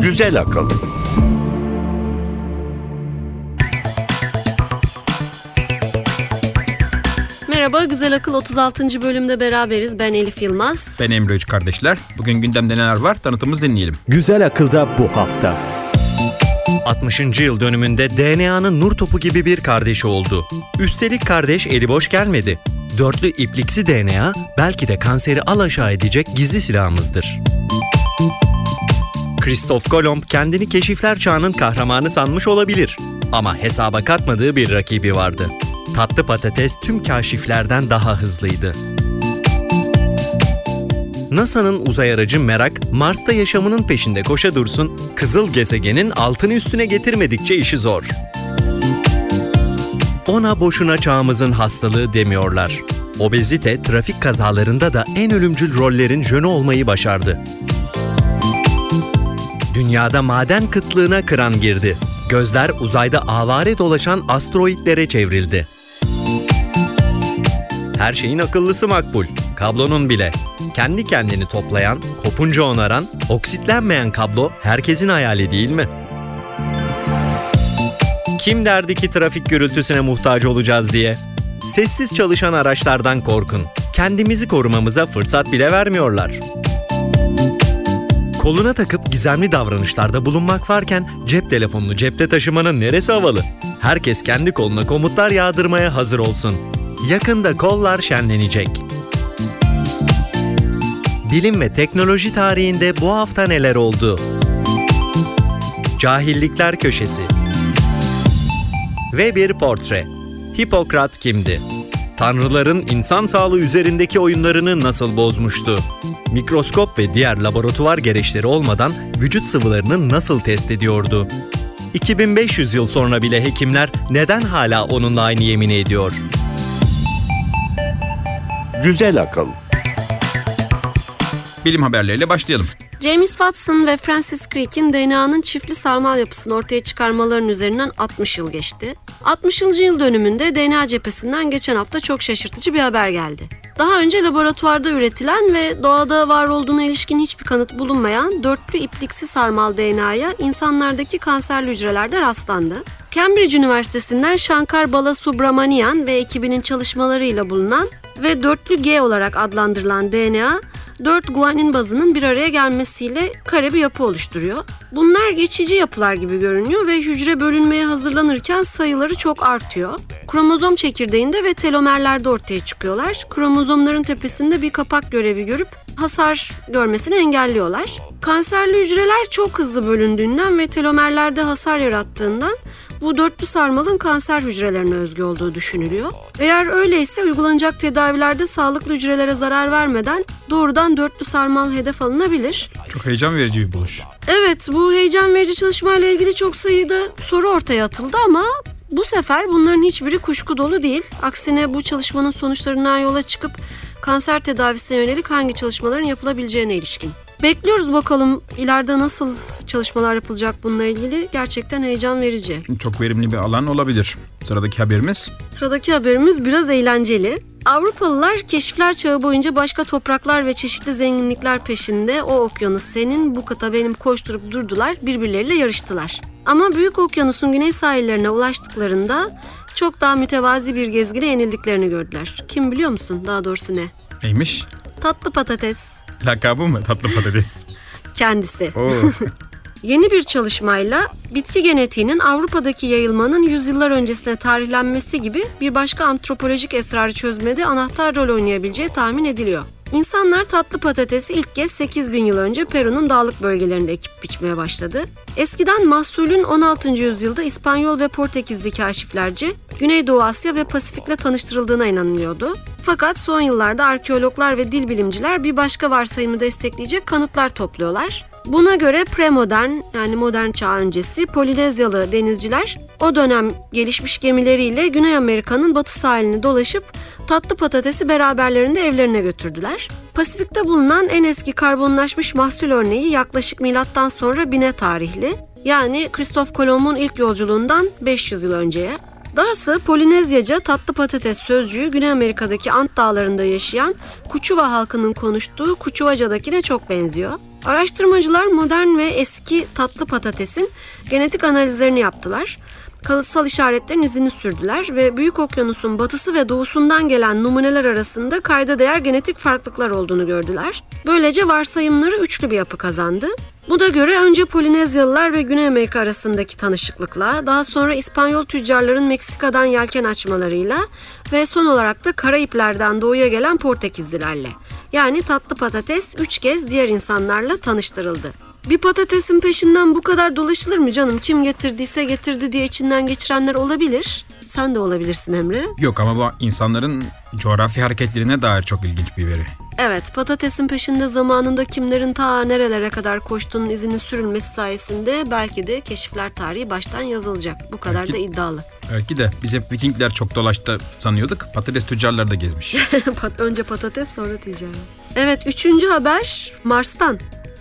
Güzel akıl. Merhaba, Güzel Akıl 36. bölümde beraberiz. Ben Elif Yılmaz. Ben Emre Üç kardeşler. Bugün gündemde neler var tanıtımımızı dinleyelim. Güzel akılda bu hafta. 60. yıl dönümünde DNA'nın nur topu gibi bir kardeşi oldu. Üstelik kardeş eli boş gelmedi. Dörtlü ipliksi DNA belki de kanseri alaşağı edecek gizli silahımızdır. Christoph Kolomb kendini keşifler çağının kahramanı sanmış olabilir. Ama hesaba katmadığı bir rakibi vardı. Tatlı patates tüm kaşiflerden daha hızlıydı. NASA'nın uzay aracı Merak, Mars'ta yaşamının peşinde koşa dursun, kızıl gezegenin altını üstüne getirmedikçe işi zor. Ona boşuna çağımızın hastalığı demiyorlar. Obezite, trafik kazalarında da en ölümcül rollerin jönü olmayı başardı. Dünyada maden kıtlığına kıran girdi. Gözler uzayda avare dolaşan asteroidlere çevrildi. Her şeyin akıllısı makbul. Kablonun bile. Kendi kendini toplayan, kopunca onaran, oksitlenmeyen kablo herkesin hayali değil mi? Kim derdi ki trafik gürültüsüne muhtaç olacağız diye? Sessiz çalışan araçlardan korkun. Kendimizi korumamıza fırsat bile vermiyorlar. Koluna takıp gizemli davranışlarda bulunmak varken cep telefonunu cepte taşımanın neresi havalı? Herkes kendi koluna komutlar yağdırmaya hazır olsun. Yakında kollar şenlenecek. Bilim ve teknoloji tarihinde bu hafta neler oldu? Cahillikler Köşesi Ve bir portre. Hipokrat kimdi? Tanrıların insan sağlığı üzerindeki oyunlarını nasıl bozmuştu? Mikroskop ve diğer laboratuvar gereçleri olmadan vücut sıvılarını nasıl test ediyordu? 2500 yıl sonra bile hekimler neden hala onunla aynı yemini ediyor? Güzel akıl. Bilim haberleriyle başlayalım. James Watson ve Francis Crick'in DNA'nın çiftli sarmal yapısını ortaya çıkarmalarının üzerinden 60 yıl geçti. 60. yıl dönümünde DNA cephesinden geçen hafta çok şaşırtıcı bir haber geldi. Daha önce laboratuvarda üretilen ve doğada var olduğuna ilişkin hiçbir kanıt bulunmayan dörtlü ipliksi sarmal DNA'ya insanlardaki kanserli hücrelerde rastlandı. Cambridge Üniversitesi'nden Shankar Balasubramanian ve ekibinin çalışmalarıyla bulunan ve dörtlü G olarak adlandırılan DNA, 4 guanin bazının bir araya gelmesiyle kare bir yapı oluşturuyor. Bunlar geçici yapılar gibi görünüyor ve hücre bölünmeye hazırlanırken sayıları çok artıyor. Kromozom çekirdeğinde ve telomerlerde ortaya çıkıyorlar. Kromozomların tepesinde bir kapak görevi görüp hasar görmesini engelliyorlar. Kanserli hücreler çok hızlı bölündüğünden ve telomerlerde hasar yarattığından bu dörtlü sarmalın kanser hücrelerine özgü olduğu düşünülüyor. Eğer öyleyse uygulanacak tedavilerde sağlıklı hücrelere zarar vermeden doğrudan dörtlü sarmal hedef alınabilir. Çok heyecan verici bir buluş. Evet bu heyecan verici çalışmayla ilgili çok sayıda soru ortaya atıldı ama bu sefer bunların hiçbiri kuşku dolu değil. Aksine bu çalışmanın sonuçlarından yola çıkıp kanser tedavisine yönelik hangi çalışmaların yapılabileceğine ilişkin. Bekliyoruz bakalım ileride nasıl çalışmalar yapılacak bununla ilgili. Gerçekten heyecan verici. Çok verimli bir alan olabilir. Sıradaki haberimiz. Sıradaki haberimiz biraz eğlenceli. Avrupalılar keşifler çağı boyunca başka topraklar ve çeşitli zenginlikler peşinde o okyanus senin bu kıta benim koşturup durdular birbirleriyle yarıştılar. Ama Büyük Okyanus'un güney sahillerine ulaştıklarında çok daha mütevazi bir gezgine yenildiklerini gördüler. Kim biliyor musun? Daha doğrusu ne? Neymiş? Tatlı patates. Lakabı mı? Tatlı patates. Kendisi. Oo. Yeni bir çalışmayla bitki genetiğinin Avrupa'daki yayılmanın yüzyıllar öncesine tarihlenmesi gibi bir başka antropolojik esrarı çözmede anahtar rol oynayabileceği tahmin ediliyor. İnsanlar tatlı patatesi ilk kez 8000 yıl önce Peru'nun dağlık bölgelerinde ekip biçmeye başladı. Eskiden mahsulün 16. yüzyılda İspanyol ve Portekizli kaşiflerce Güneydoğu Asya ve Pasifik'le tanıştırıldığına inanılıyordu. Fakat son yıllarda arkeologlar ve dil bilimciler bir başka varsayımı destekleyecek kanıtlar topluyorlar. Buna göre premodern yani modern çağ öncesi Polinezyalı denizciler o dönem gelişmiş gemileriyle Güney Amerika'nın batı sahilini dolaşıp tatlı patatesi beraberlerinde evlerine götürdüler. Pasifik'te bulunan en eski karbonlaşmış mahsul örneği yaklaşık milattan sonra bine tarihli. Yani Kristof Kolomb'un ilk yolculuğundan 500 yıl önceye. Dahası Polinezyaca tatlı patates sözcüğü Güney Amerika'daki Ant dağlarında yaşayan Kuçuva halkının konuştuğu Kuçuvaca'dakine çok benziyor. Araştırmacılar modern ve eski tatlı patatesin genetik analizlerini yaptılar. Kalıtsal işaretlerin izini sürdüler ve Büyük Okyanus'un batısı ve doğusundan gelen numuneler arasında kayda değer genetik farklılıklar olduğunu gördüler. Böylece varsayımları üçlü bir yapı kazandı. Bu da göre önce Polinezyalılar ve Güney Amerika arasındaki tanışıklıkla, daha sonra İspanyol tüccarların Meksika'dan yelken açmalarıyla ve son olarak da Karayipler'den doğuya gelen Portekizlilerle. Yani tatlı patates üç kez diğer insanlarla tanıştırıldı. Bir patatesin peşinden bu kadar dolaşılır mı canım? Kim getirdiyse getirdi diye içinden geçirenler olabilir. Sen de olabilirsin Emre. Yok ama bu insanların coğrafi hareketlerine dair çok ilginç bir veri. Evet, patatesin peşinde zamanında kimlerin ta nerelere kadar koştuğunun izinin sürülmesi sayesinde belki de keşifler tarihi baştan yazılacak. Bu kadar Belki- da iddialı. Belki de biz hep Vikingler çok dolaştı sanıyorduk. Patates tüccarları da gezmiş. Önce patates sonra ticaret. Evet, üçüncü haber Mars'tan.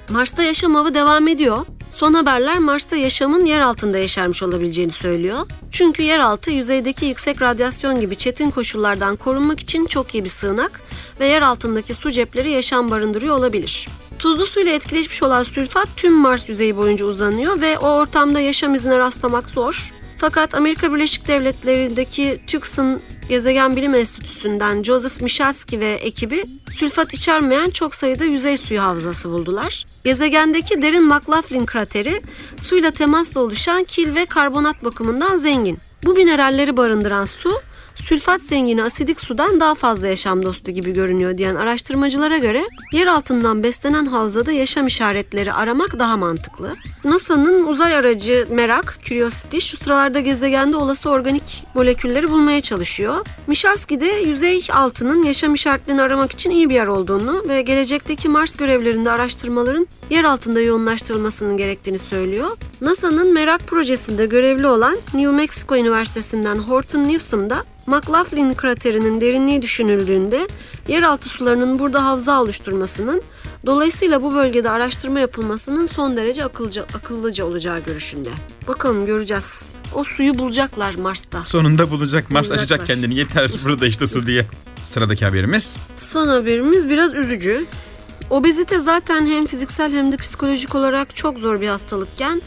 Mars'ta yaşam avı devam ediyor. Son haberler Mars'ta yaşamın yer altında yaşarmış olabileceğini söylüyor. Çünkü yeraltı yüzeydeki yüksek radyasyon gibi çetin koşullardan korunmak için çok iyi bir sığınak ve yer altındaki su cepleri yaşam barındırıyor olabilir. Tuzlu suyla etkileşmiş olan sülfat tüm Mars yüzeyi boyunca uzanıyor ve o ortamda yaşam izine rastlamak zor. Fakat Amerika Birleşik Devletleri'ndeki Tucson Gezegen Bilim Enstitüsü'nden Joseph Michalski ve ekibi sülfat içermeyen çok sayıda yüzey suyu havzası buldular. Gezegendeki derin McLaughlin krateri suyla temasla oluşan kil ve karbonat bakımından zengin. Bu mineralleri barındıran su sülfat zengini asidik sudan daha fazla yaşam dostu gibi görünüyor diyen araştırmacılara göre yer altından beslenen havzada yaşam işaretleri aramak daha mantıklı. NASA'nın uzay aracı Merak, Curiosity şu sıralarda gezegende olası organik molekülleri bulmaya çalışıyor. Michalski de yüzey altının yaşam işaretlerini aramak için iyi bir yer olduğunu ve gelecekteki Mars görevlerinde araştırmaların yer altında yoğunlaştırılmasının gerektiğini söylüyor. NASA'nın Merak projesinde görevli olan New Mexico Üniversitesi'nden Horton Newsom da McLaughlin kraterinin derinliği düşünüldüğünde yeraltı sularının burada havza oluşturmasının dolayısıyla bu bölgede araştırma yapılmasının son derece akılcı, akıllıca olacağı görüşünde. Bakalım göreceğiz. O suyu bulacaklar Mars'ta. Sonunda bulacak. Mars Bulacaklar. açacak kendini. Yeter burada işte su diye. Sıradaki haberimiz. Son haberimiz biraz üzücü. Obezite zaten hem fiziksel hem de psikolojik olarak çok zor bir hastalıkken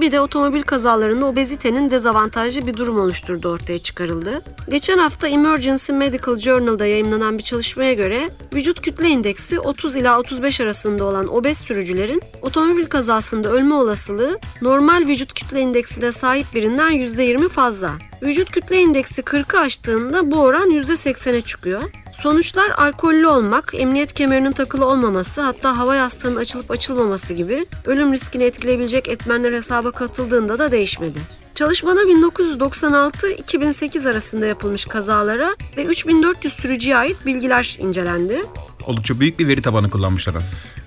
bir de otomobil kazalarında obezitenin dezavantajlı bir durum oluşturduğu ortaya çıkarıldı. Geçen hafta Emergency Medical Journal'da yayınlanan bir çalışmaya göre vücut kütle indeksi 30 ila 35 arasında olan obez sürücülerin otomobil kazasında ölme olasılığı normal vücut kütle indeksine sahip birinden %20 fazla. Vücut kütle indeksi 40'ı aştığında bu oran %80'e çıkıyor. Sonuçlar alkollü olmak, emniyet kemerinin takılı olmaması, hatta hava yastığının açılıp açılmaması gibi ölüm riskini etkileyebilecek etmenler hesaba katıldığında da değişmedi. Çalışmada 1996-2008 arasında yapılmış kazalara ve 3400 sürücüye ait bilgiler incelendi. Oldukça büyük bir veri tabanı kullanmışlar.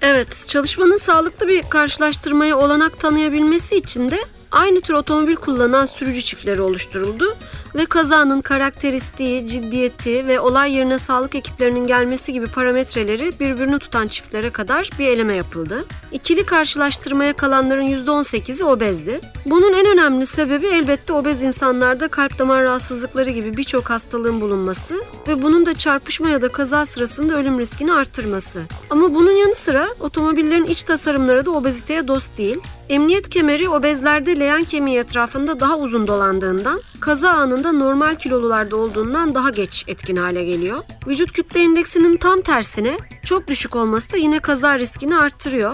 Evet, çalışmanın sağlıklı bir karşılaştırmaya olanak tanıyabilmesi için de aynı tür otomobil kullanan sürücü çiftleri oluşturuldu ve kazanın karakteristiği, ciddiyeti ve olay yerine sağlık ekiplerinin gelmesi gibi parametreleri birbirini tutan çiftlere kadar bir eleme yapıldı. İkili karşılaştırmaya kalanların %18'i obezdi. Bunun en önemli sebebi elbette obez insanlarda kalp damar rahatsızlıkları gibi birçok hastalığın bulunması ve bunun da çarpışma ya da kaza sırasında ölüm riskini arttırması. Ama bunun yanı sıra otomobillerin iç tasarımları da obeziteye dost değil. Emniyet kemeri obezlerde leğen kemiği etrafında daha uzun dolandığından, kaza anında normal kilolularda olduğundan daha geç etkin hale geliyor. Vücut kütle indeksinin tam tersine çok düşük olması da yine kaza riskini arttırıyor.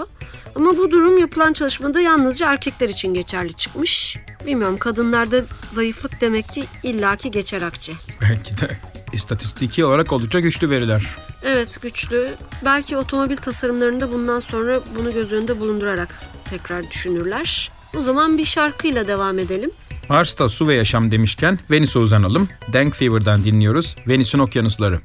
Ama bu durum yapılan çalışmada yalnızca erkekler için geçerli çıkmış. Bilmiyorum kadınlarda zayıflık demek ki illaki geçer akçe. Belki de istatistiki olarak oldukça güçlü veriler. Evet güçlü. Belki otomobil tasarımlarında bundan sonra bunu göz önünde bulundurarak tekrar düşünürler. O zaman bir şarkıyla devam edelim. Mars'ta su ve yaşam demişken Venüs'e uzanalım. Dank Fever'dan dinliyoruz. Venüs'ün okyanusları.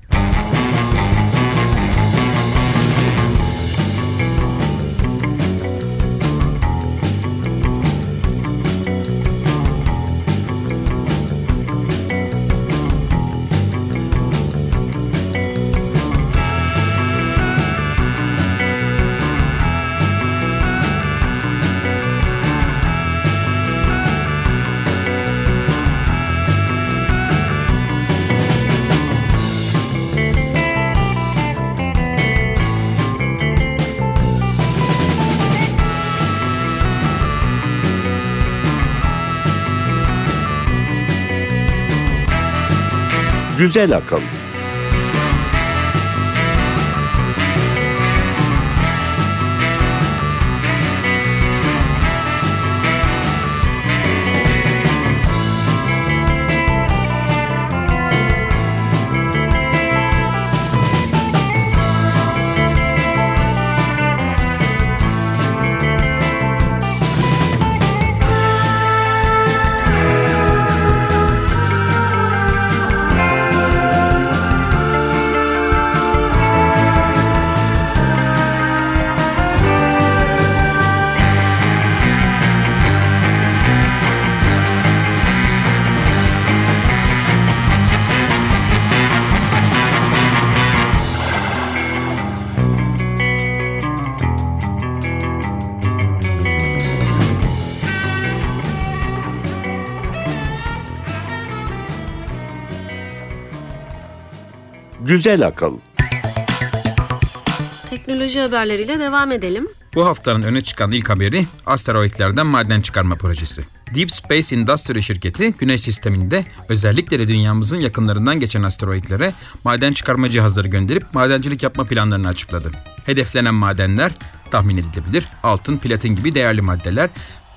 Güzel akıl. Güzel akıl. Teknoloji haberleriyle devam edelim. Bu haftanın öne çıkan ilk haberi asteroidlerden maden çıkarma projesi. Deep Space Industry şirketi Güneş sisteminde özellikle de dünyamızın yakınlarından geçen asteroidlere maden çıkarma cihazları gönderip madencilik yapma planlarını açıkladı. Hedeflenen madenler tahmin edilebilir altın, platin gibi değerli maddeler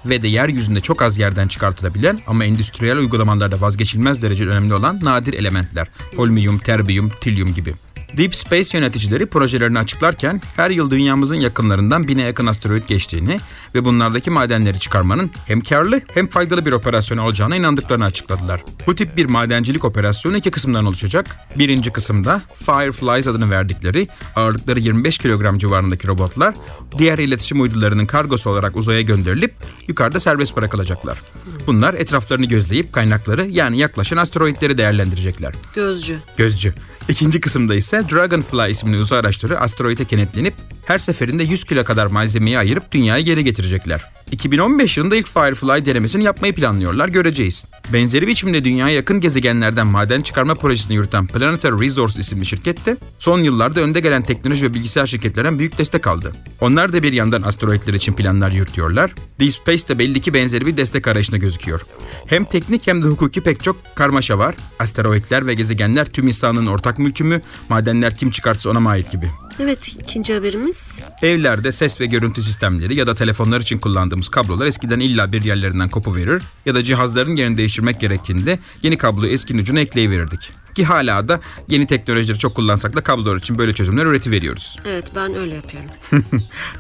ve de yeryüzünde çok az yerden çıkartılabilen ama endüstriyel uygulamalarda vazgeçilmez derece önemli olan nadir elementler. Holmium, terbiyum, tilyum gibi. Deep Space yöneticileri projelerini açıklarken her yıl dünyamızın yakınlarından bine yakın asteroid geçtiğini ve bunlardaki madenleri çıkarmanın hem karlı hem faydalı bir operasyon olacağına inandıklarını açıkladılar. Bu tip bir madencilik operasyonu iki kısımdan oluşacak. Birinci kısımda Fireflies adını verdikleri ağırlıkları 25 kilogram civarındaki robotlar diğer iletişim uydularının kargosu olarak uzaya gönderilip yukarıda serbest bırakılacaklar. Bunlar etraflarını gözleyip kaynakları yani yaklaşan asteroidleri değerlendirecekler. Gözcü. Gözcü. İkinci kısımda ise Dragonfly isimli uzay araçları asteroide kenetlenip her seferinde 100 kilo kadar malzemeyi ayırıp dünyaya geri getirecekler. 2015 yılında ilk Firefly denemesini yapmayı planlıyorlar göreceğiz. Benzeri biçimde dünyaya yakın gezegenlerden maden çıkarma projesini yürüten Planetary Resource isimli şirket de son yıllarda önde gelen teknoloji ve bilgisayar şirketlerinden büyük destek aldı. Onlar da bir yandan asteroidler için planlar yürütüyorlar. Deep Space de belli ki benzeri bir destek arayışına gözüküyor. Hem teknik hem de hukuki pek çok karmaşa var. Asteroidler ve gezegenler tüm insanlığın ortak mülkü mü, madenler kim çıkartsa ona mı ait gibi. Evet ikinci haberimiz. Evlerde ses ve görüntü sistemleri ya da telefonlar için kullandığımız kablolar eskiden illa bir yerlerinden kopuverir ya da cihazların yerini değiştirmek gerektiğinde yeni kabloyu eskinin ucuna ekleyiverirdik. Ki hala da yeni teknolojileri çok kullansak da kablolar için böyle çözümler üretiveriyoruz. Evet ben öyle yapıyorum.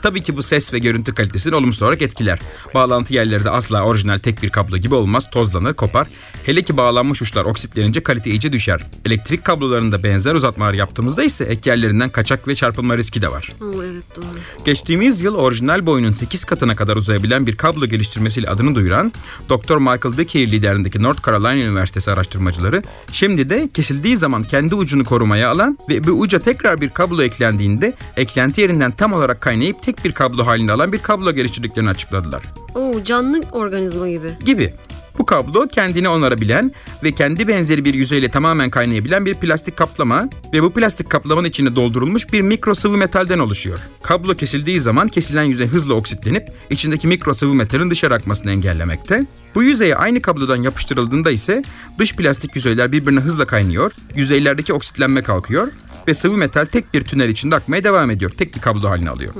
Tabii ki bu ses ve görüntü kalitesini olumsuz olarak etkiler. Bağlantı yerleri de asla orijinal tek bir kablo gibi olmaz, tozlanır, kopar. Hele ki bağlanmış uçlar oksitlenince kalite iyice düşer. Elektrik kablolarında benzer uzatmalar yaptığımızda ise ek yerlerinden kaçak ve çarpılma riski de var. Oo, evet doğru. Geçtiğimiz yıl orijinal boyunun 8 katına kadar uzayabilen bir kablo geliştirmesiyle adını duyuran Dr. Michael Dickey liderindeki North Carolina Üniversitesi araştırmacıları şimdi de kesildiği zaman kendi ucunu korumaya alan ve bu uca tekrar bir kablo eklendiğinde eklenti yerinden tam olarak kaynayıp tek bir kablo halinde alan bir kablo geliştirdiklerini açıkladılar. Oo, canlı organizma gibi. Gibi. Bu kablo kendini onarabilen ve kendi benzeri bir yüzeyle tamamen kaynayabilen bir plastik kaplama ve bu plastik kaplamanın içine doldurulmuş bir mikro sıvı metalden oluşuyor. Kablo kesildiği zaman kesilen yüzey hızla oksitlenip içindeki mikro sıvı metalin dışarı akmasını engellemekte. Bu yüzeye aynı kablodan yapıştırıldığında ise dış plastik yüzeyler birbirine hızla kaynıyor, yüzeylerdeki oksitlenme kalkıyor ve sıvı metal tek bir tünel içinde akmaya devam ediyor. Tek bir kablo haline alıyor.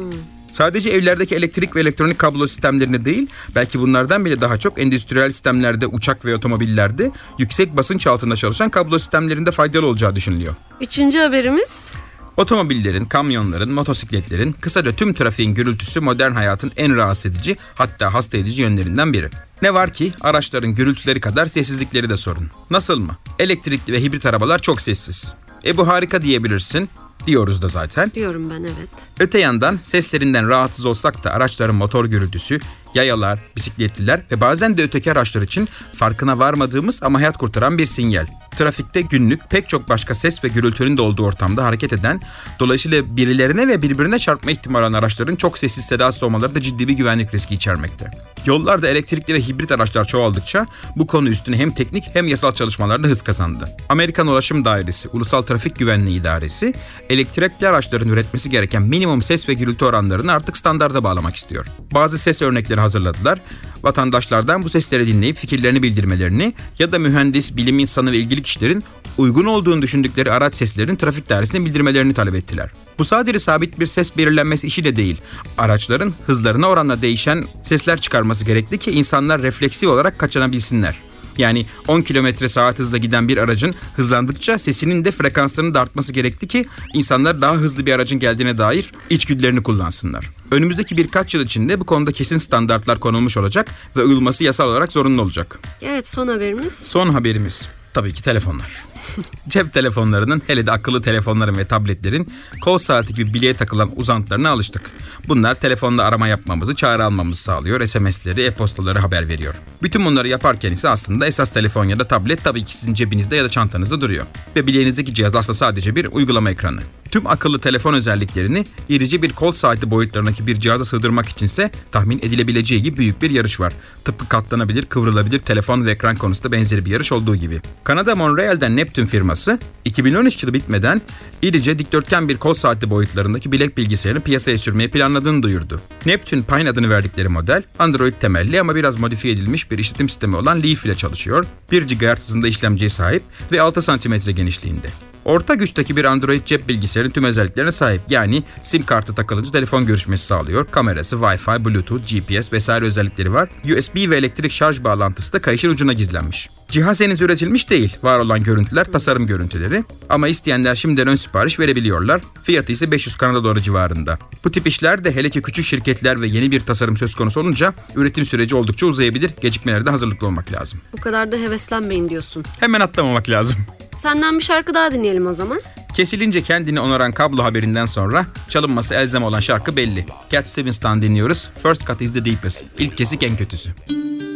Sadece evlerdeki elektrik ve elektronik kablo sistemlerinde değil, belki bunlardan bile daha çok endüstriyel sistemlerde, uçak ve otomobillerde yüksek basınç altında çalışan kablo sistemlerinde faydalı olacağı düşünülüyor. Üçüncü haberimiz. Otomobillerin, kamyonların, motosikletlerin, kısaca tüm trafiğin gürültüsü modern hayatın en rahatsız edici hatta hasta edici yönlerinden biri. Ne var ki araçların gürültüleri kadar sessizlikleri de sorun. Nasıl mı? Elektrikli ve hibrit arabalar çok sessiz. E bu harika diyebilirsin. Diyoruz da zaten. Diyorum ben evet. Öte yandan seslerinden rahatsız olsak da araçların motor gürültüsü, yayalar, bisikletliler ve bazen de öteki araçlar için farkına varmadığımız ama hayat kurtaran bir sinyal. Trafikte günlük pek çok başka ses ve gürültünün de olduğu ortamda hareket eden, dolayısıyla birilerine ve birbirine çarpma ihtimali olan araçların çok sessiz sedasız olmaları da ciddi bir güvenlik riski içermekte. Yollarda elektrikli ve hibrit araçlar çoğaldıkça bu konu üstüne hem teknik hem yasal çalışmalarda hız kazandı. Amerikan Ulaşım Dairesi, Ulusal Trafik Güvenliği İdaresi, elektrikli araçların üretmesi gereken minimum ses ve gürültü oranlarını artık standarda bağlamak istiyor. Bazı ses örnekleri hazırladılar. Vatandaşlardan bu sesleri dinleyip fikirlerini bildirmelerini ya da mühendis, bilim insanı ve ilgili kişilerin uygun olduğunu düşündükleri araç seslerinin trafik dairesine bildirmelerini talep ettiler. Bu sadece sabit bir ses belirlenmesi işi de değil. Araçların hızlarına oranla değişen sesler çıkarması gerekli ki insanlar refleksif olarak kaçınabilsinler. Yani 10 kilometre saat hızla giden bir aracın hızlandıkça sesinin de frekanslarının da artması gerekti ki insanlar daha hızlı bir aracın geldiğine dair içgüdülerini kullansınlar. Önümüzdeki birkaç yıl içinde bu konuda kesin standartlar konulmuş olacak ve uyulması yasal olarak zorunlu olacak. Evet son haberimiz. Son haberimiz tabii ki telefonlar. Cep telefonlarının hele de akıllı telefonların ve tabletlerin kol saati gibi bileğe takılan uzantılarına alıştık. Bunlar telefonla arama yapmamızı, çağrı almamızı sağlıyor, SMS'leri, e-postaları haber veriyor. Bütün bunları yaparken ise aslında esas telefon ya da tablet tabii ki sizin cebinizde ya da çantanızda duruyor. Ve bileğinizdeki cihaz aslında sadece bir uygulama ekranı. Tüm akıllı telefon özelliklerini irici bir kol saati boyutlarındaki bir cihaza sığdırmak içinse tahmin edilebileceği gibi büyük bir yarış var. Tıpkı katlanabilir, kıvrılabilir telefon ve ekran konusunda benzeri bir yarış olduğu gibi. Kanada Montreal'den Neptune firması 2013 yılı bitmeden irice dikdörtgen bir kol saati boyutlarındaki bilek bilgisayarını piyasaya sürmeyi planladığını duyurdu. Neptune Pine adını verdikleri model Android temelli ama biraz modifiye edilmiş bir işletim sistemi olan Leaf ile çalışıyor. 1 GHz hızında işlemciye sahip ve 6 cm genişliğinde. Orta güçteki bir Android cep bilgisayarın tüm özelliklerine sahip. Yani sim kartı takılınca telefon görüşmesi sağlıyor. Kamerası, Wi-Fi, Bluetooth, GPS vesaire özellikleri var. USB ve elektrik şarj bağlantısı da kayışın ucuna gizlenmiş. Cihaz henüz üretilmiş değil. Var olan görüntüler tasarım görüntüleri. Ama isteyenler şimdiden ön sipariş verebiliyorlar. Fiyatı ise 500 Kanada doları civarında. Bu tip işler de hele ki küçük şirketler ve yeni bir tasarım söz konusu olunca üretim süreci oldukça uzayabilir. Gecikmelerde hazırlıklı olmak lazım. Bu kadar da heveslenmeyin diyorsun. Hemen atlamamak lazım. Senden bir şarkı daha dinleyelim o zaman. Kesilince kendini onaran kablo haberinden sonra çalınması elzem olan şarkı belli. Cat Stevens'tan dinliyoruz. First Cut is the Deepest. İlk kesik en kötüsü. I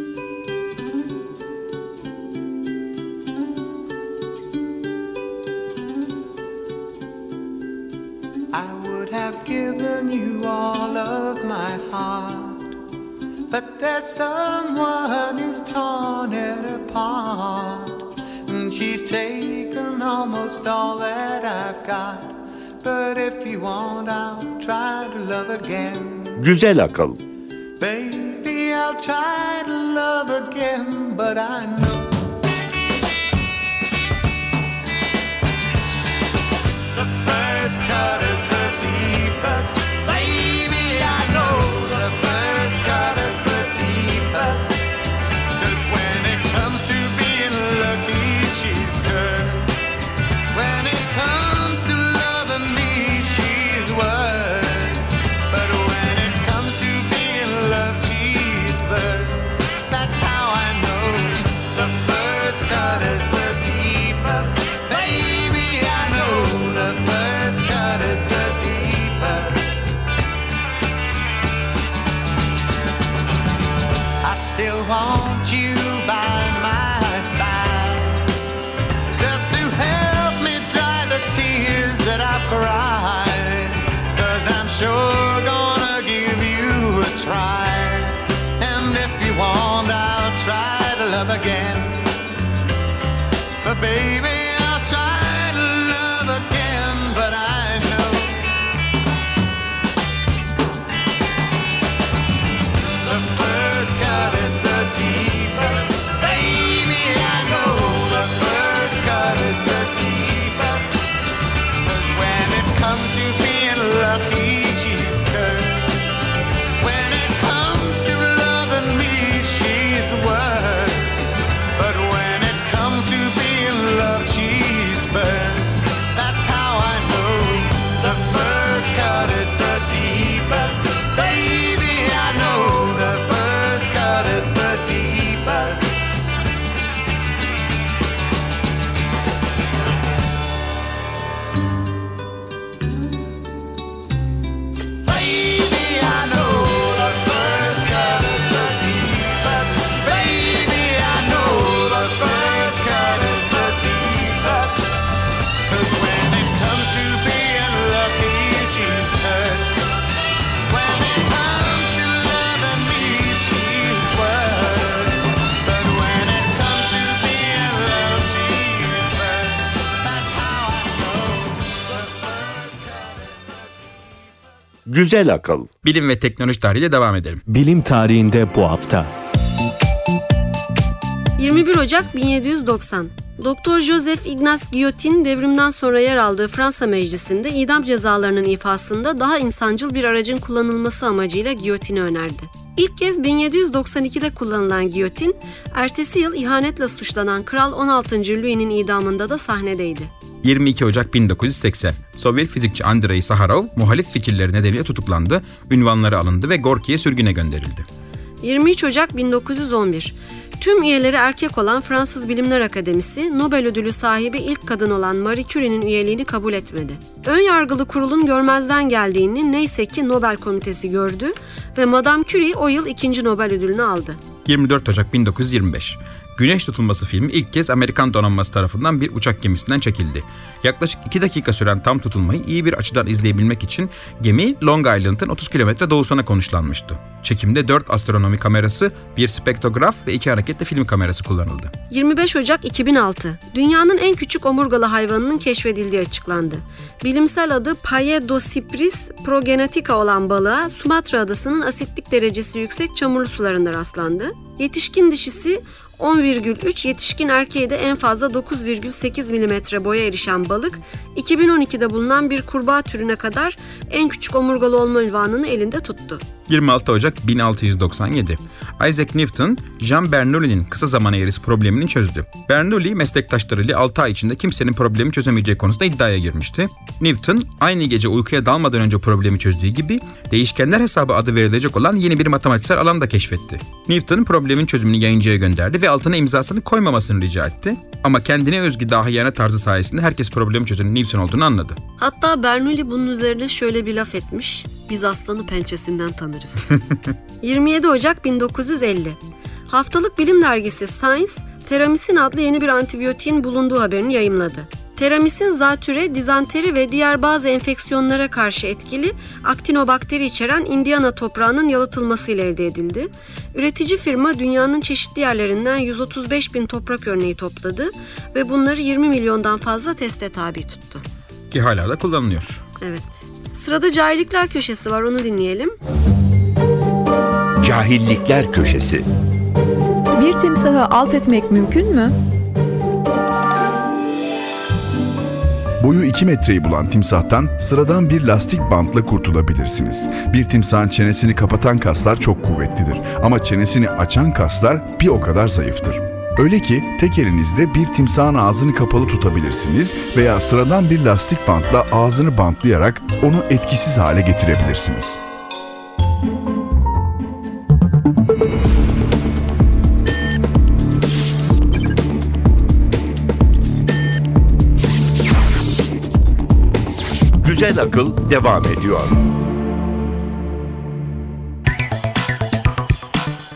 there's someone who's torn it apart, and she's taken almost all that I've got. But if you want, I'll try to love again. Güzel akıl. Baby, I'll try to love again, but I know the first cut is the deepest. Still want you by my side just to help me dry the tears that I've cried. Cause I'm sure Güzel akıl. Bilim ve teknoloji tarihiyle devam edelim. Bilim tarihinde bu hafta. 21 Ocak 1790. Doktor Joseph Ignace Guillotin devrimden sonra yer aldığı Fransa Meclisi'nde idam cezalarının ifasında daha insancıl bir aracın kullanılması amacıyla giyotini önerdi. İlk kez 1792'de kullanılan giyotin, ertesi yıl ihanetle suçlanan Kral 16. Louis'nin idamında da sahnedeydi. 22 Ocak 1980. Sovyet fizikçi Andrei Saharov muhalif fikirleri nedeniyle tutuklandı, ünvanları alındı ve Gorki'ye sürgüne gönderildi. 23 Ocak 1911. Tüm üyeleri erkek olan Fransız Bilimler Akademisi, Nobel ödülü sahibi ilk kadın olan Marie Curie'nin üyeliğini kabul etmedi. Ön yargılı kurulun görmezden geldiğini neyse ki Nobel Komitesi gördü ve Madame Curie o yıl ikinci Nobel ödülünü aldı. 24 Ocak 1925. Güneş tutulması filmi ilk kez Amerikan donanması tarafından bir uçak gemisinden çekildi. Yaklaşık 2 dakika süren tam tutulmayı iyi bir açıdan izleyebilmek için gemi Long Island'ın 30 kilometre doğusuna konuşlanmıştı. Çekimde 4 astronomi kamerası, bir spektrograf ve 2 hareketli film kamerası kullanıldı. 25 Ocak 2006. Dünyanın en küçük omurgalı hayvanının keşfedildiği açıklandı. Bilimsel adı Paedocypris progenetica olan balığa Sumatra adasının asitlik derecesi yüksek çamurlu sularında rastlandı. Yetişkin dişisi 10,3 yetişkin erkeği de en fazla 9,8 mm boya erişen balık 2012'de bulunan bir kurbağa türüne kadar en küçük omurgalı olma ünvanını elinde tuttu. 26 Ocak 1697. Isaac Newton, Jean Bernoulli'nin kısa zaman eğrisi problemini çözdü. Bernoulli meslektaşlarıyla 6 ay içinde kimsenin problemi çözemeyeceği konusunda iddiaya girmişti. Newton, aynı gece uykuya dalmadan önce problemi çözdüğü gibi değişkenler hesabı adı verilecek olan yeni bir matematiksel alan da keşfetti. Newton problemin çözümünü yayıncıya gönderdi ve altına imzasını koymamasını rica etti. Ama kendine özgü dahiyane tarzı sayesinde herkes problemi çözen Newton olduğunu anladı. Hatta Bernoulli bunun üzerine şöyle bir laf etmiş. Biz aslanı pençesinden tanırız. 27 Ocak 1950. Haftalık bilim dergisi Science, teramisin adlı yeni bir antibiyotiğin bulunduğu haberini yayımladı. Teramisin zatüre, dizanteri ve diğer bazı enfeksiyonlara karşı etkili aktinobakteri içeren Indiana toprağının yalıtılmasıyla elde edildi. Üretici firma dünyanın çeşitli yerlerinden 135 bin toprak örneği topladı ve bunları 20 milyondan fazla teste tabi tuttu. Ki hala da kullanılıyor. Evet. Sırada cahillikler köşesi var onu dinleyelim. Cahillikler Köşesi Bir timsahı alt etmek mümkün mü? Boyu 2 metreyi bulan timsahtan sıradan bir lastik bantla kurtulabilirsiniz. Bir timsahın çenesini kapatan kaslar çok kuvvetlidir ama çenesini açan kaslar bir o kadar zayıftır. Öyle ki tek elinizde bir timsahın ağzını kapalı tutabilirsiniz veya sıradan bir lastik bantla ağzını bantlayarak onu etkisiz hale getirebilirsiniz. Güzel Akıl devam ediyor.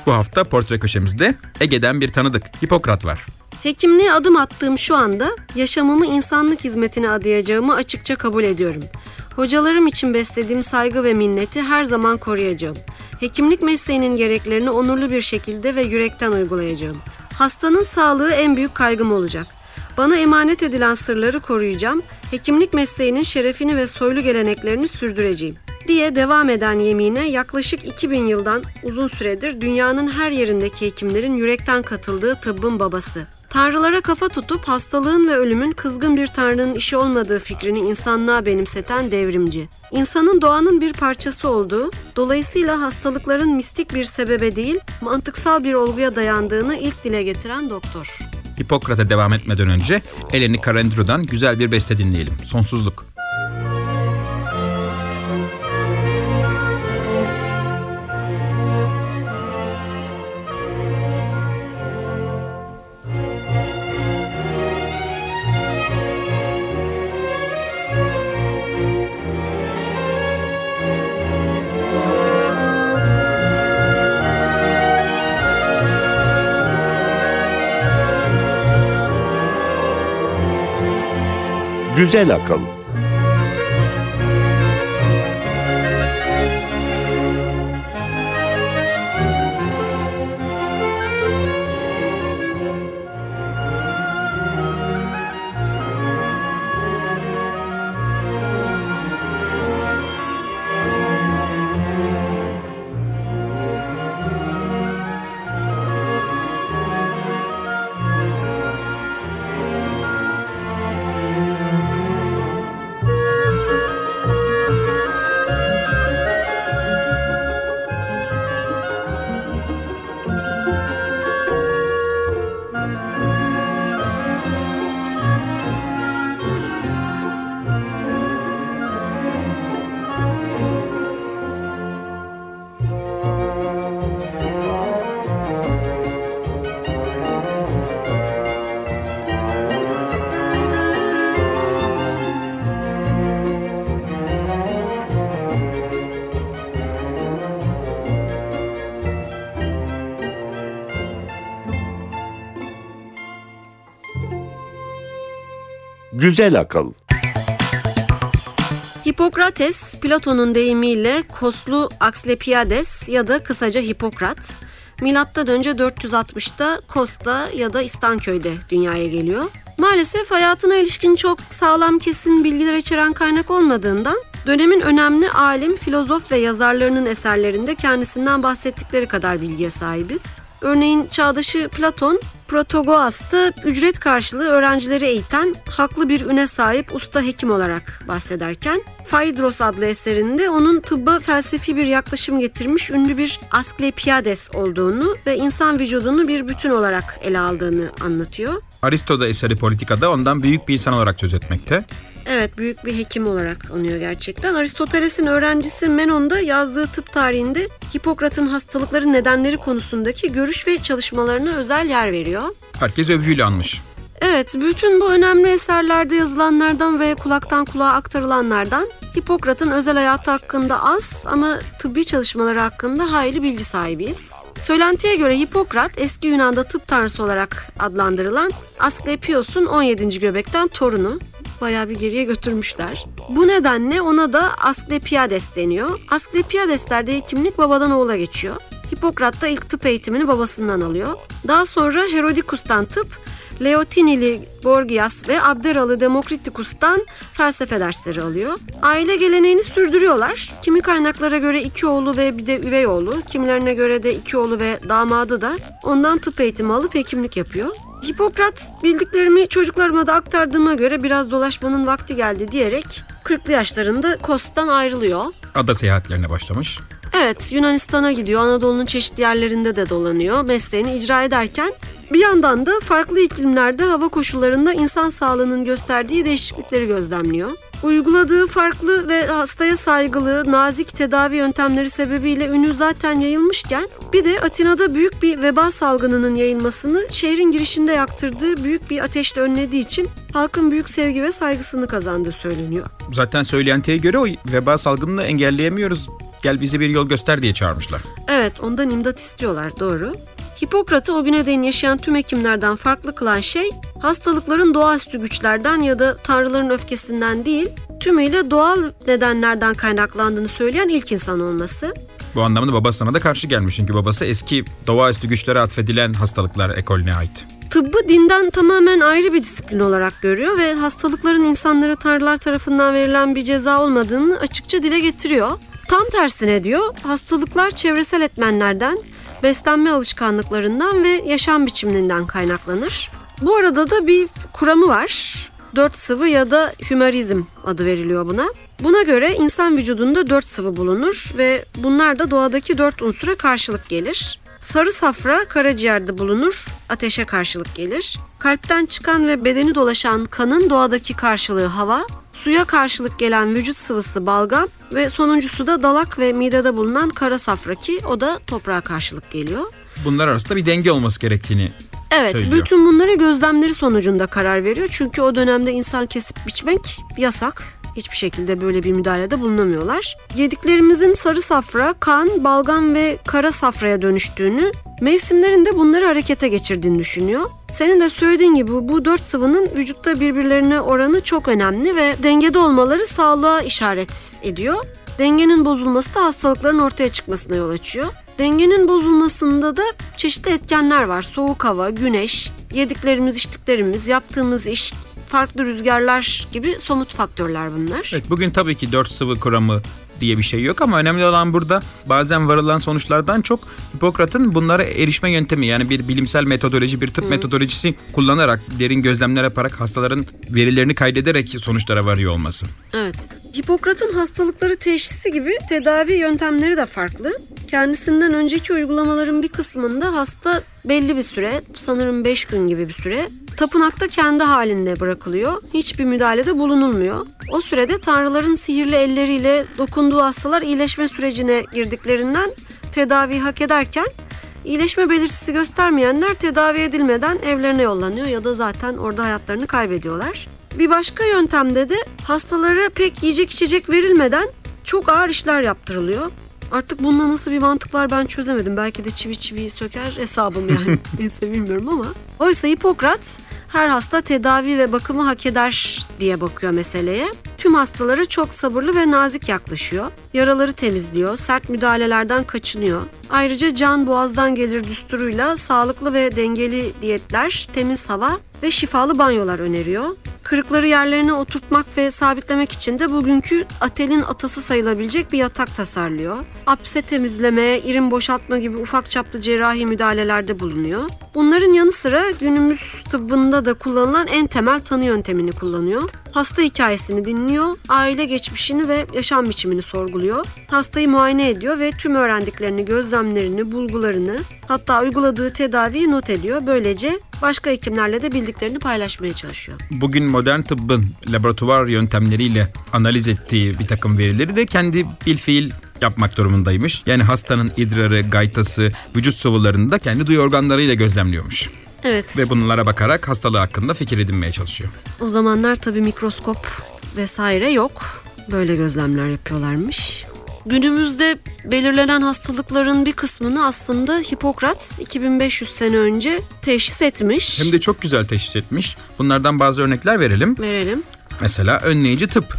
Bu hafta portre köşemizde Ege'den bir tanıdık Hipokrat var. Hekimliğe adım attığım şu anda yaşamımı insanlık hizmetine adayacağımı açıkça kabul ediyorum. Hocalarım için beslediğim saygı ve minneti her zaman koruyacağım. Hekimlik mesleğinin gereklerini onurlu bir şekilde ve yürekten uygulayacağım. Hastanın sağlığı en büyük kaygım olacak. Bana emanet edilen sırları koruyacağım. Hekimlik mesleğinin şerefini ve soylu geleneklerini sürdüreceğim diye devam eden yemine yaklaşık 2000 yıldan uzun süredir dünyanın her yerindeki hekimlerin yürekten katıldığı tıbbın babası. Tanrılara kafa tutup hastalığın ve ölümün kızgın bir tanrının işi olmadığı fikrini insanlığa benimseten devrimci. İnsanın doğanın bir parçası olduğu, dolayısıyla hastalıkların mistik bir sebebe değil, mantıksal bir olguya dayandığını ilk dile getiren doktor. Hipokrat'a devam etmeden önce Eleni Karendru'dan güzel bir beste dinleyelim. Sonsuzluk. Güzel Akıl Güzel akıl. Hipokrates, Platon'un deyimiyle Koslu Asklepiades ya da kısaca Hipokrat, milattan önce 460'ta Kos'ta ya da İstanköy'de dünyaya geliyor. Maalesef hayatına ilişkin çok sağlam kesin bilgiler içeren kaynak olmadığından dönemin önemli alim, filozof ve yazarlarının eserlerinde kendisinden bahsettikleri kadar bilgiye sahibiz. Örneğin çağdaşı Platon, Protagoras,'ta ücret karşılığı öğrencileri eğiten haklı bir üne sahip usta hekim olarak bahsederken Phaedros adlı eserinde onun tıbba felsefi bir yaklaşım getirmiş ünlü bir Asklepiades olduğunu ve insan vücudunu bir bütün olarak ele aldığını anlatıyor. Aristo da eseri politikada ondan büyük bir insan olarak söz etmekte. Evet büyük bir hekim olarak anıyor gerçekten. Aristoteles'in öğrencisi Menon da yazdığı tıp tarihinde Hipokrat'ın hastalıkların nedenleri konusundaki görüş ve çalışmalarına özel yer veriyor. Herkes övgüyle anmış. Evet, bütün bu önemli eserlerde yazılanlardan ve kulaktan kulağa aktarılanlardan Hipokrat'ın özel hayatı hakkında az ama tıbbi çalışmaları hakkında hayli bilgi sahibiyiz. Söylentiye göre Hipokrat eski Yunan'da tıp tanrısı olarak adlandırılan Asklepios'un 17. göbekten torunu. Bayağı bir geriye götürmüşler. Bu nedenle ona da Asklepiades deniyor. Asklepiades'lerde hekimlik babadan oğula geçiyor. Hipokrat da ilk tıp eğitimini babasından alıyor. Daha sonra Herodikus'tan tıp, Leotinili Gorgias ve Abderalı Demokritikos'tan felsefe dersleri alıyor. Aile geleneğini sürdürüyorlar. Kimi kaynaklara göre iki oğlu ve bir de üvey oğlu, kimilerine göre de iki oğlu ve damadı da ondan tıp eğitimi alıp hekimlik yapıyor. Hipokrat bildiklerimi çocuklarıma da aktardığıma göre biraz dolaşmanın vakti geldi diyerek 40'lı yaşlarında Kos'tan ayrılıyor. Ada seyahatlerine başlamış. Evet Yunanistan'a gidiyor. Anadolu'nun çeşitli yerlerinde de dolanıyor. Mesleğini icra ederken bir yandan da farklı iklimlerde hava koşullarında insan sağlığının gösterdiği değişiklikleri gözlemliyor. Uyguladığı farklı ve hastaya saygılı, nazik tedavi yöntemleri sebebiyle ünü zaten yayılmışken bir de Atina'da büyük bir veba salgınının yayılmasını şehrin girişinde yaktırdığı büyük bir ateşle önlediği için halkın büyük sevgi ve saygısını kazandığı söyleniyor. Zaten söylentiye göre o veba salgınını engelleyemiyoruz. Gel bize bir yol göster diye çağırmışlar. Evet, ondan imdat istiyorlar, doğru. Hipokrat'ı o güne değin yaşayan tüm hekimlerden farklı kılan şey, hastalıkların doğaüstü güçlerden ya da tanrıların öfkesinden değil, tümüyle doğal nedenlerden kaynaklandığını söyleyen ilk insan olması. Bu anlamda babasına da karşı gelmiş çünkü babası eski doğaüstü güçlere atfedilen hastalıklar ekolüne ait. Tıbbı dinden tamamen ayrı bir disiplin olarak görüyor ve hastalıkların insanlara tanrılar tarafından verilen bir ceza olmadığını açıkça dile getiriyor. Tam tersine diyor, hastalıklar çevresel etmenlerden, beslenme alışkanlıklarından ve yaşam biçiminden kaynaklanır. Bu arada da bir kuramı var. Dört sıvı ya da hümerizm adı veriliyor buna. Buna göre insan vücudunda dört sıvı bulunur ve bunlar da doğadaki dört unsura karşılık gelir. Sarı safra karaciğerde bulunur, ateşe karşılık gelir. Kalpten çıkan ve bedeni dolaşan kanın doğadaki karşılığı hava, suya karşılık gelen vücut sıvısı balgam ve sonuncusu da dalak ve midede bulunan kara safra ki o da toprağa karşılık geliyor. Bunlar arasında bir denge olması gerektiğini Evet, söylüyor. bütün bunları gözlemleri sonucunda karar veriyor. Çünkü o dönemde insan kesip biçmek yasak. Hiçbir şekilde böyle bir müdahalede bulunamıyorlar. Yediklerimizin sarı safra, kan, balgam ve kara safraya dönüştüğünü, mevsimlerinde bunları harekete geçirdiğini düşünüyor. Senin de söylediğin gibi bu dört sıvının vücutta birbirlerine oranı çok önemli ve dengede olmaları sağlığa işaret ediyor. Dengenin bozulması da hastalıkların ortaya çıkmasına yol açıyor. Dengenin bozulmasında da çeşitli etkenler var. Soğuk hava, güneş, yediklerimiz, içtiklerimiz, yaptığımız iş, farklı rüzgarlar gibi somut faktörler bunlar. Evet bugün tabii ki dört sıvı kuramı diye bir şey yok ama önemli olan burada bazen varılan sonuçlardan çok Hipokrat'ın bunlara erişme yöntemi yani bir bilimsel metodoloji, bir tıp metodolojisi kullanarak derin gözlemler yaparak hastaların verilerini kaydederek sonuçlara varıyor olması. Evet. Hipokrat'ın hastalıkları teşhisi gibi tedavi yöntemleri de farklı. Kendisinden önceki uygulamaların bir kısmında hasta belli bir süre, sanırım 5 gün gibi bir süre, tapınakta kendi halinde bırakılıyor. Hiçbir müdahalede bulunulmuyor. O sürede tanrıların sihirli elleriyle dokunduğu hastalar iyileşme sürecine girdiklerinden tedavi hak ederken iyileşme belirtisi göstermeyenler tedavi edilmeden evlerine yollanıyor ya da zaten orada hayatlarını kaybediyorlar. Bir başka yöntemde de hastalara pek yiyecek içecek verilmeden çok ağır işler yaptırılıyor. Artık bunda nasıl bir mantık var ben çözemedim. Belki de çivi çivi söker hesabım yani. Neyse bilmiyorum ama. Oysa Hipokrat Her hasta tedavi ve bakımı hak eder diye bakıyor meseleye. Tüm hastalara çok sabırlı ve nazik yaklaşıyor. Yaraları temizliyor, sert müdahalelerden kaçınıyor. Ayrıca can boğazdan gelir düsturuyla sağlıklı ve dengeli diyetler, temiz hava ve şifalı banyolar öneriyor. Kırıkları yerlerine oturtmak ve sabitlemek için de bugünkü atelin atası sayılabilecek bir yatak tasarlıyor. Apse temizleme, irin boşaltma gibi ufak çaplı cerrahi müdahalelerde bulunuyor. Bunların yanı sıra günümüz tıbbında da kullanılan en temel tanı yöntemini kullanıyor. Hasta hikayesini dinliyor, aile geçmişini ve yaşam biçimini sorguluyor. Hastayı muayene ediyor ve tüm öğrendiklerini, gözlemlerini, bulgularını, hatta uyguladığı tedaviyi not ediyor. Böylece başka hekimlerle de bildiklerini paylaşmaya çalışıyor. Bugün modern tıbbın laboratuvar yöntemleriyle analiz ettiği bir takım verileri de kendi bilfiil yapmak durumundaymış. Yani hastanın idrarı, gaytası, vücut sıvılarını da kendi duyu organlarıyla gözlemliyormuş. Evet. Ve bunlara bakarak hastalığı hakkında fikir edinmeye çalışıyor. O zamanlar tabii mikroskop vesaire yok. Böyle gözlemler yapıyorlarmış. Günümüzde belirlenen hastalıkların bir kısmını aslında Hipokrat 2500 sene önce teşhis etmiş. Hem de çok güzel teşhis etmiş. Bunlardan bazı örnekler verelim. Verelim. Mesela önleyici tıp.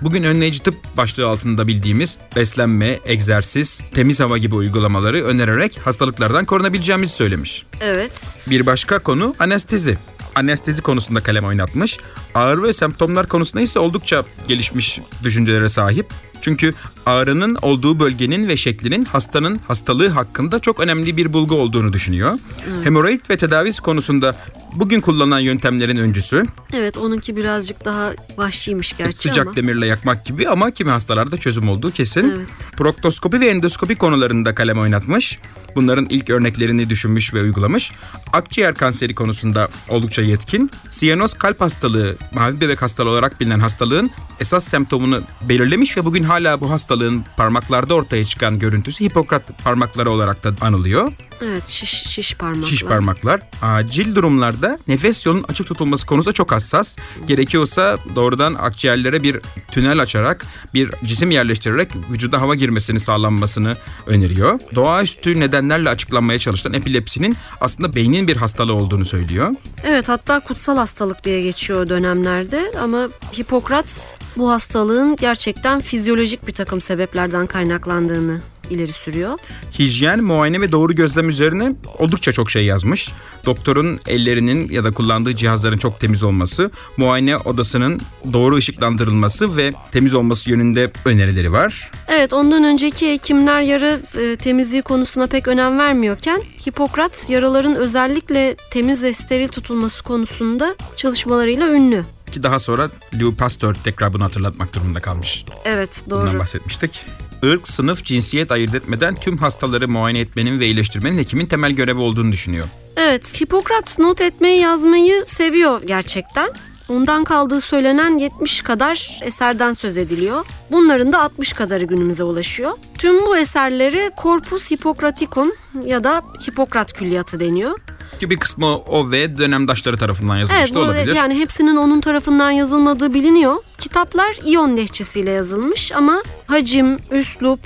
Bugün önleyici tıp başlığı altında bildiğimiz beslenme, egzersiz, temiz hava gibi uygulamaları önererek hastalıklardan korunabileceğimizi söylemiş. Evet. Bir başka konu anestezi. Anestezi konusunda kalem oynatmış. Ağrı ve semptomlar konusunda ise oldukça gelişmiş düşüncelere sahip. Çünkü ağrının olduğu bölgenin ve şeklinin hastanın hastalığı hakkında çok önemli bir bulgu olduğunu düşünüyor. Hemoroid ve tedavisi konusunda bugün kullanılan yöntemlerin öncüsü. Evet onunki birazcık daha vahşiymiş gerçi Sıcak ama. demirle yakmak gibi ama kimi hastalarda çözüm olduğu kesin. Evet. Proktoskopi ve endoskopi konularında kalem oynatmış. Bunların ilk örneklerini düşünmüş ve uygulamış. Akciğer kanseri konusunda oldukça yetkin. Siyanoz kalp hastalığı, mavi bebek hastalığı olarak bilinen hastalığın esas semptomunu belirlemiş ve bugün hala bu hastalığın parmaklarda ortaya çıkan görüntüsü Hipokrat parmakları olarak da anılıyor. Evet şiş, şiş parmaklar. Şiş parmaklar. Acil durumlarda nefes yolunun açık tutulması konusunda çok hassas. Gerekiyorsa doğrudan akciğerlere bir tünel açarak bir cisim yerleştirerek vücuda hava girmesini sağlanmasını öneriyor. Doğaüstü nedenlerle açıklanmaya çalışılan epilepsinin aslında beynin bir hastalığı olduğunu söylüyor. Evet hatta kutsal hastalık diye geçiyor dönemlerde ama Hipokrat bu hastalığın gerçekten fizyolojik bir takım sebeplerden kaynaklandığını ileri sürüyor. Hijyen, muayene ve doğru gözlem üzerine oldukça çok şey yazmış. Doktorun ellerinin ya da kullandığı cihazların çok temiz olması, muayene odasının doğru ışıklandırılması ve temiz olması yönünde önerileri var. Evet ondan önceki hekimler yara e, temizliği konusuna pek önem vermiyorken Hipokrat yaraların özellikle temiz ve steril tutulması konusunda çalışmalarıyla ünlü. Ki daha sonra Louis Pasteur tekrar bunu hatırlatmak durumunda kalmış. Evet Bundan doğru. bahsetmiştik. Irk, sınıf, cinsiyet ayırt etmeden tüm hastaları muayene etmenin ve iyileştirmenin hekimin temel görevi olduğunu düşünüyor. Evet Hipokrat not etmeyi yazmayı seviyor gerçekten. Ondan kaldığı söylenen 70 kadar eserden söz ediliyor. Bunların da 60 kadarı günümüze ulaşıyor. Tüm bu eserleri Corpus Hippocraticum ya da Hipokrat Külliyatı deniyor. Ki bir kısmı o ve dönemdaşları tarafından yazılmış Evet da olabilir. yani hepsinin onun tarafından yazılmadığı biliniyor. Kitaplar İyon lehçesiyle yazılmış ama hacim, üslup,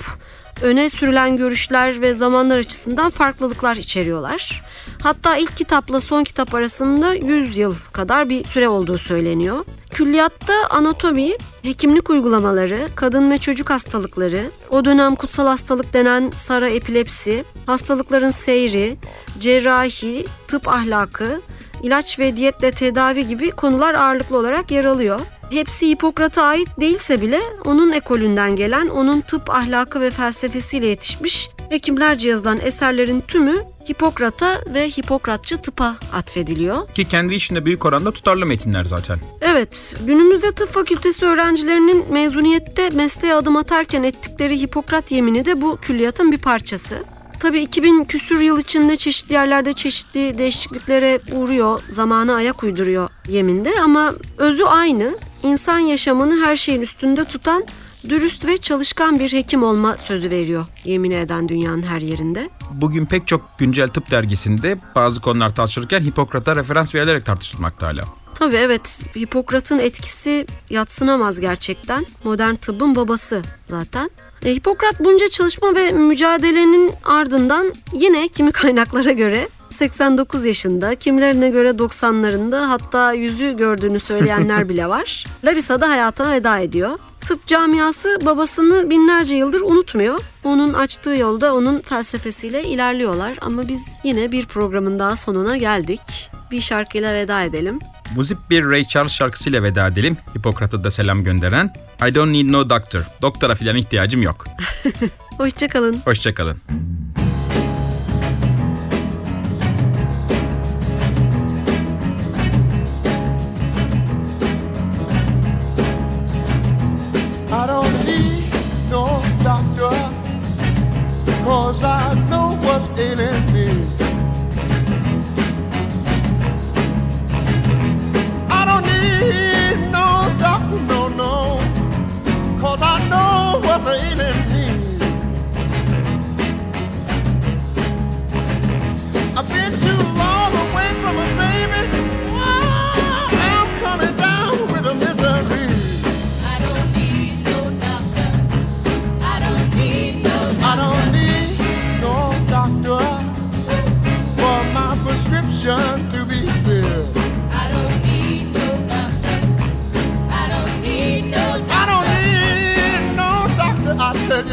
öne sürülen görüşler ve zamanlar açısından farklılıklar içeriyorlar. Hatta ilk kitapla son kitap arasında 100 yıl kadar bir süre olduğu söyleniyor. Külliyatta anatomi, hekimlik uygulamaları, kadın ve çocuk hastalıkları, o dönem kutsal hastalık denen sara epilepsi, hastalıkların seyri, cerrahi, tıp ahlakı, ilaç ve diyetle tedavi gibi konular ağırlıklı olarak yer alıyor. Hepsi Hipokrat'a ait değilse bile onun ekolünden gelen, onun tıp ahlakı ve felsefesiyle yetişmiş hekimlerce yazılan eserlerin tümü Hipokrat'a ve Hipokratçı tıpa atfediliyor. Ki kendi içinde büyük oranda tutarlı metinler zaten. Evet, günümüzde tıp fakültesi öğrencilerinin mezuniyette mesleğe adım atarken ettikleri Hipokrat yemini de bu külliyatın bir parçası. Tabii 2000 küsür yıl içinde çeşitli yerlerde çeşitli değişikliklere uğruyor, zamana ayak uyduruyor yeminde ama özü aynı. İnsan yaşamını her şeyin üstünde tutan dürüst ve çalışkan bir hekim olma sözü veriyor yemin eden dünyanın her yerinde. Bugün pek çok güncel tıp dergisinde bazı konular tartışılırken Hipokrat'a referans verilerek tartışılmakta hala. Tabii evet Hipokrat'ın etkisi yatsınamaz gerçekten. Modern tıbbın babası zaten. E, Hipokrat bunca çalışma ve mücadelenin ardından yine kimi kaynaklara göre 89 yaşında, kimilerine göre 90'larında hatta yüzü gördüğünü söyleyenler bile var. Larissa da hayatına veda ediyor. Tıp camiası babasını binlerce yıldır unutmuyor. Onun açtığı yolda onun felsefesiyle ilerliyorlar ama biz yine bir programın daha sonuna geldik. Bir şarkıyla veda edelim. Muzip bir Ray Charles şarkısıyla veda edelim. Hipokrat'a da selam gönderen. I don't need no doctor. Doktora filan ihtiyacım yok. Hoşçakalın. Hoşçakalın. I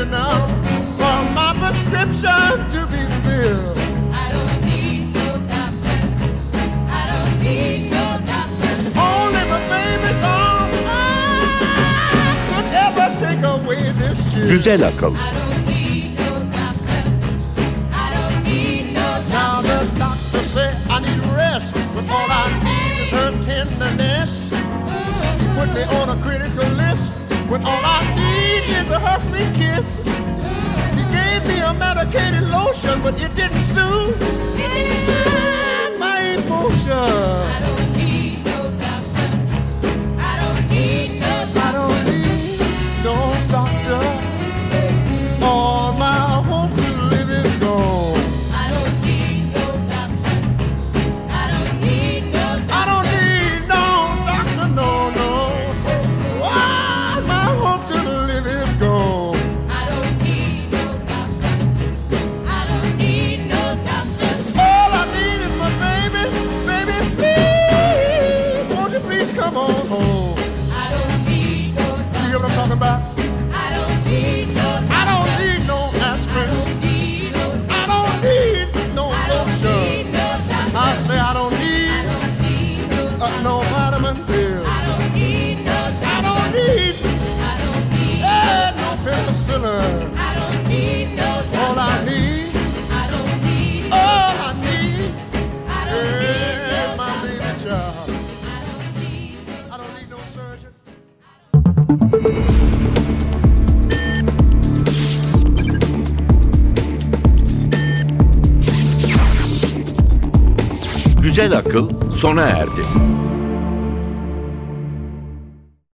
I tell for my prescription to be filled. I don't need no doctor. I don't need no doctor. Only my baby's arms could ever take away this chill. Güzel akıl. I don't need no doctor. I don't need no Now the doctor said I need rest, but all I need is her tenderness. He put me on a critical list, when all I need is a sweet kiss. He gave me a medicated lotion, but it didn't soothe my emotion. Güzel akıl sona erdi.